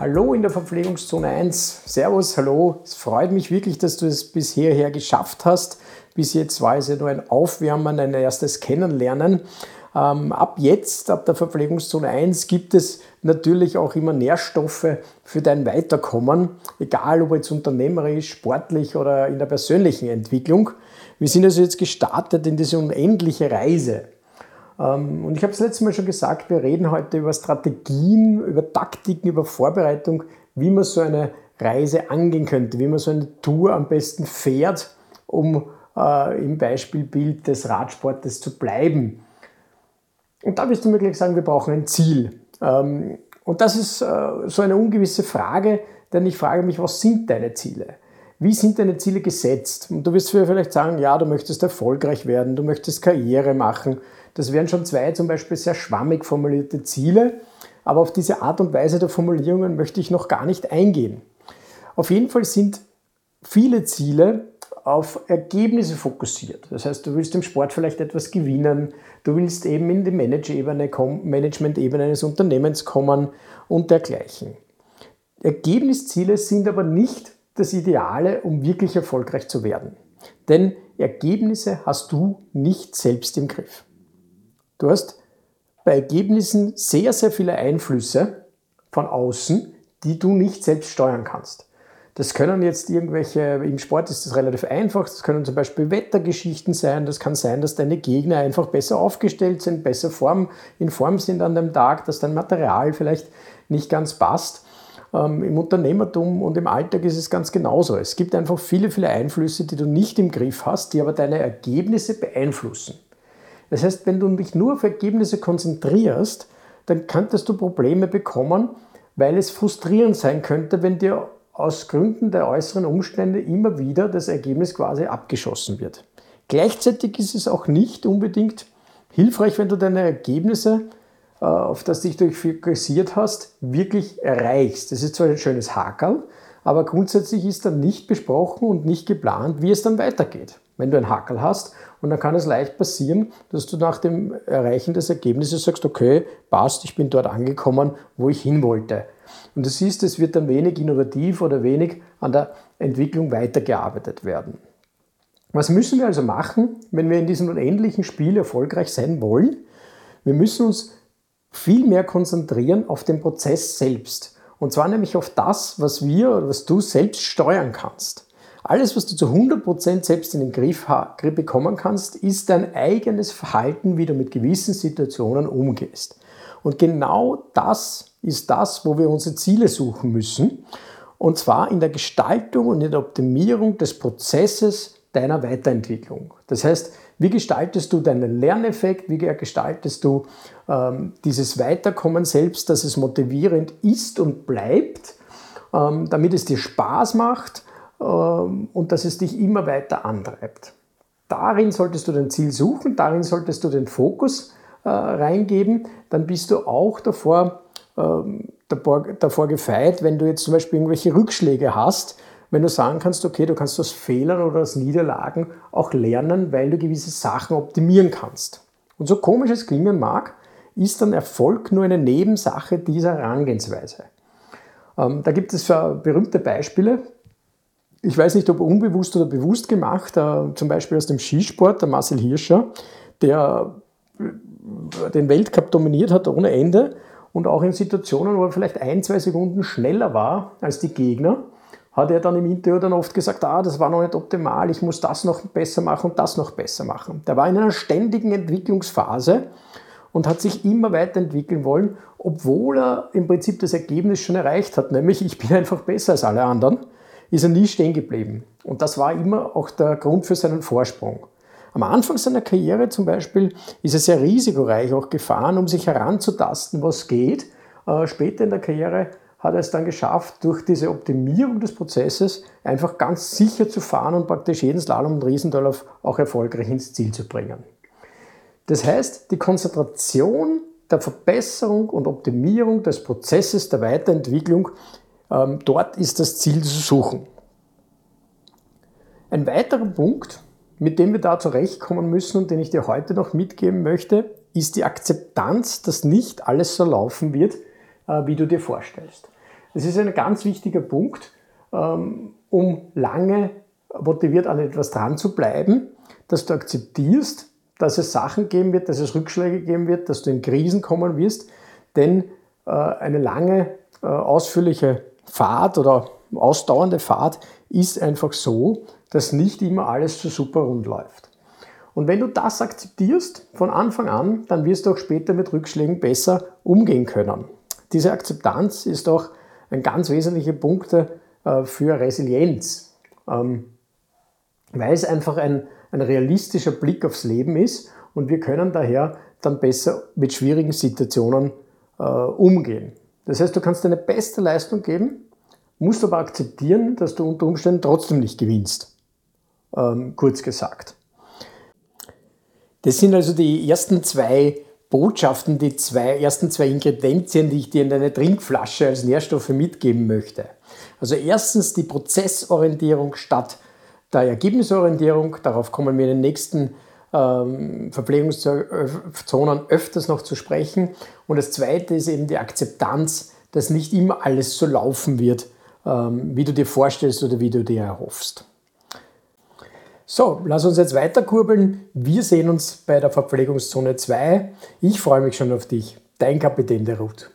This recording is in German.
Hallo in der Verpflegungszone 1. Servus, hallo. Es freut mich wirklich, dass du es bis hierher geschafft hast. Bis jetzt war es ja nur ein Aufwärmen, ein erstes Kennenlernen. Ähm, ab jetzt, ab der Verpflegungszone 1, gibt es natürlich auch immer Nährstoffe für dein Weiterkommen, egal ob jetzt unternehmerisch, sportlich oder in der persönlichen Entwicklung. Wir sind also jetzt gestartet in diese unendliche Reise. Ähm, und ich habe es letztes Mal schon gesagt, wir reden heute über Strategien, über Taktiken, über Vorbereitung, wie man so eine Reise angehen könnte, wie man so eine Tour am besten fährt, um äh, im Beispielbild des Radsportes zu bleiben. Und da wirst du mir gleich sagen, wir brauchen ein Ziel. Ähm, und das ist äh, so eine ungewisse Frage, denn ich frage mich, was sind deine Ziele? Wie sind deine Ziele gesetzt? Und du wirst vielleicht sagen, ja, du möchtest erfolgreich werden, du möchtest Karriere machen, das wären schon zwei zum Beispiel sehr schwammig formulierte Ziele, aber auf diese Art und Weise der Formulierungen möchte ich noch gar nicht eingehen. Auf jeden Fall sind viele Ziele auf Ergebnisse fokussiert. Das heißt, du willst im Sport vielleicht etwas gewinnen, du willst eben in die Management-Ebene eines Unternehmens kommen und dergleichen. Ergebnisziele sind aber nicht das Ideale, um wirklich erfolgreich zu werden. Denn Ergebnisse hast du nicht selbst im Griff. Du hast bei Ergebnissen sehr, sehr viele Einflüsse von außen, die du nicht selbst steuern kannst. Das können jetzt irgendwelche, im Sport ist das relativ einfach, das können zum Beispiel Wettergeschichten sein, das kann sein, dass deine Gegner einfach besser aufgestellt sind, besser Form, in Form sind an dem Tag, dass dein Material vielleicht nicht ganz passt. Ähm, Im Unternehmertum und im Alltag ist es ganz genauso. Es gibt einfach viele, viele Einflüsse, die du nicht im Griff hast, die aber deine Ergebnisse beeinflussen. Das heißt, wenn du dich nur auf Ergebnisse konzentrierst, dann könntest du Probleme bekommen, weil es frustrierend sein könnte, wenn dir aus Gründen der äußeren Umstände immer wieder das Ergebnis quasi abgeschossen wird. Gleichzeitig ist es auch nicht unbedingt hilfreich, wenn du deine Ergebnisse, äh, auf das dich du fokussiert hast, wirklich erreichst. Das ist zwar ein schönes Hakerl, aber grundsätzlich ist dann nicht besprochen und nicht geplant, wie es dann weitergeht. Wenn du ein Hackel hast und dann kann es leicht passieren, dass du nach dem Erreichen des Ergebnisses sagst, okay, passt, ich bin dort angekommen, wo ich hin wollte. Und du siehst, es wird dann wenig innovativ oder wenig an der Entwicklung weitergearbeitet werden. Was müssen wir also machen, wenn wir in diesem unendlichen Spiel erfolgreich sein wollen? Wir müssen uns viel mehr konzentrieren auf den Prozess selbst. Und zwar nämlich auf das, was wir oder was du selbst steuern kannst. Alles, was du zu 100% selbst in den Griff bekommen kannst, ist dein eigenes Verhalten, wie du mit gewissen Situationen umgehst. Und genau das ist das, wo wir unsere Ziele suchen müssen. Und zwar in der Gestaltung und in der Optimierung des Prozesses deiner Weiterentwicklung. Das heißt, wie gestaltest du deinen Lerneffekt? Wie gestaltest du ähm, dieses Weiterkommen selbst, dass es motivierend ist und bleibt, ähm, damit es dir Spaß macht und dass es dich immer weiter antreibt. Darin solltest du dein Ziel suchen, darin solltest du den Fokus äh, reingeben, dann bist du auch davor, ähm, davor, davor gefeit, wenn du jetzt zum Beispiel irgendwelche Rückschläge hast, wenn du sagen kannst, okay, du kannst aus Fehlern oder aus Niederlagen auch lernen, weil du gewisse Sachen optimieren kannst. Und so komisch es klingen mag, ist dann Erfolg nur eine Nebensache dieser Herangehensweise. Ähm, da gibt es berühmte Beispiele, ich weiß nicht, ob unbewusst oder bewusst gemacht, äh, zum Beispiel aus dem Skisport, der Marcel Hirscher, der äh, den Weltcup dominiert hat ohne Ende und auch in Situationen, wo er vielleicht ein, zwei Sekunden schneller war als die Gegner, hat er dann im Interview dann oft gesagt, ah, das war noch nicht optimal, ich muss das noch besser machen und das noch besser machen. Der war in einer ständigen Entwicklungsphase und hat sich immer weiterentwickeln wollen, obwohl er im Prinzip das Ergebnis schon erreicht hat, nämlich ich bin einfach besser als alle anderen ist er nie stehen geblieben. Und das war immer auch der Grund für seinen Vorsprung. Am Anfang seiner Karriere zum Beispiel ist er sehr risikoreich auch gefahren, um sich heranzutasten, was geht. Äh, später in der Karriere hat er es dann geschafft, durch diese Optimierung des Prozesses einfach ganz sicher zu fahren und praktisch jeden Slalom und Riesendorlauf auch erfolgreich ins Ziel zu bringen. Das heißt, die Konzentration der Verbesserung und Optimierung des Prozesses der Weiterentwicklung dort ist das Ziel zu suchen. Ein weiterer Punkt, mit dem wir da zurechtkommen müssen und den ich dir heute noch mitgeben möchte, ist die Akzeptanz, dass nicht alles so laufen wird, äh, wie du dir vorstellst. Es ist ein ganz wichtiger Punkt, ähm, um lange motiviert an etwas dran zu bleiben, dass du akzeptierst, dass es Sachen geben wird, dass es Rückschläge geben wird, dass du in Krisen kommen wirst, denn äh, eine lange, äh, ausführliche Fahrt oder ausdauernde Fahrt ist einfach so, dass nicht immer alles so super rund läuft. Und wenn du das akzeptierst von Anfang an, dann wirst du auch später mit Rückschlägen besser umgehen können. Diese Akzeptanz ist auch ein ganz wesentlicher Punkt äh, für Resilienz, ähm, weil es einfach ein, ein realistischer Blick aufs Leben ist und wir können daher dann besser mit schwierigen Situationen äh, umgehen. Das heißt, du kannst deine beste Leistung geben, musst aber akzeptieren, dass du unter Umständen trotzdem nicht gewinnst. Ähm, kurz gesagt. Das sind also die ersten zwei Botschaften, die zwei, ersten zwei Ingredienzien, die ich dir in deine Trinkflasche als Nährstoffe mitgeben möchte. Also erstens die Prozessorientierung statt der Ergebnisorientierung. Darauf kommen wir in den nächsten ähm, Verpflegungszonen öfters noch zu sprechen. Und das zweite ist eben die Akzeptanz, dass nicht immer alles so laufen wird, ähm, wie du dir vorstellst oder wie du dir erhoffst. So, lass uns jetzt weiter kurbeln. Wir sehen uns bei der Verpflegungszone 2. Ich freue mich schon auf dich. Dein Kapitän der Ruth.